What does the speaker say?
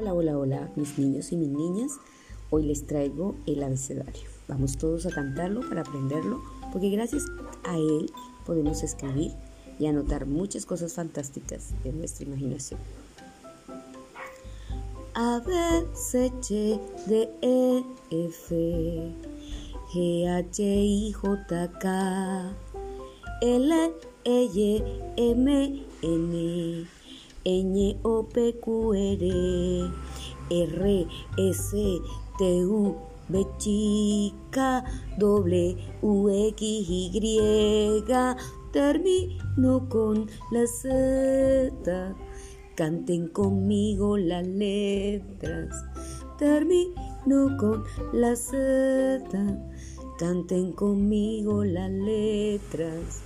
Hola, hola, hola, mis niños y mis niñas. Hoy les traigo el abecedario. Vamos todos a cantarlo para aprenderlo, porque gracias a él podemos escribir y anotar muchas cosas fantásticas de nuestra imaginación. A, B, C, D, E, F, G, H, I, J, K, L, E, Y, M, N, Ñ, O, P, Q, R, R, S, T, U, B chica, W, X, Y, termino con la Z. Canten conmigo las letras. Termino con la Z. Canten conmigo las letras.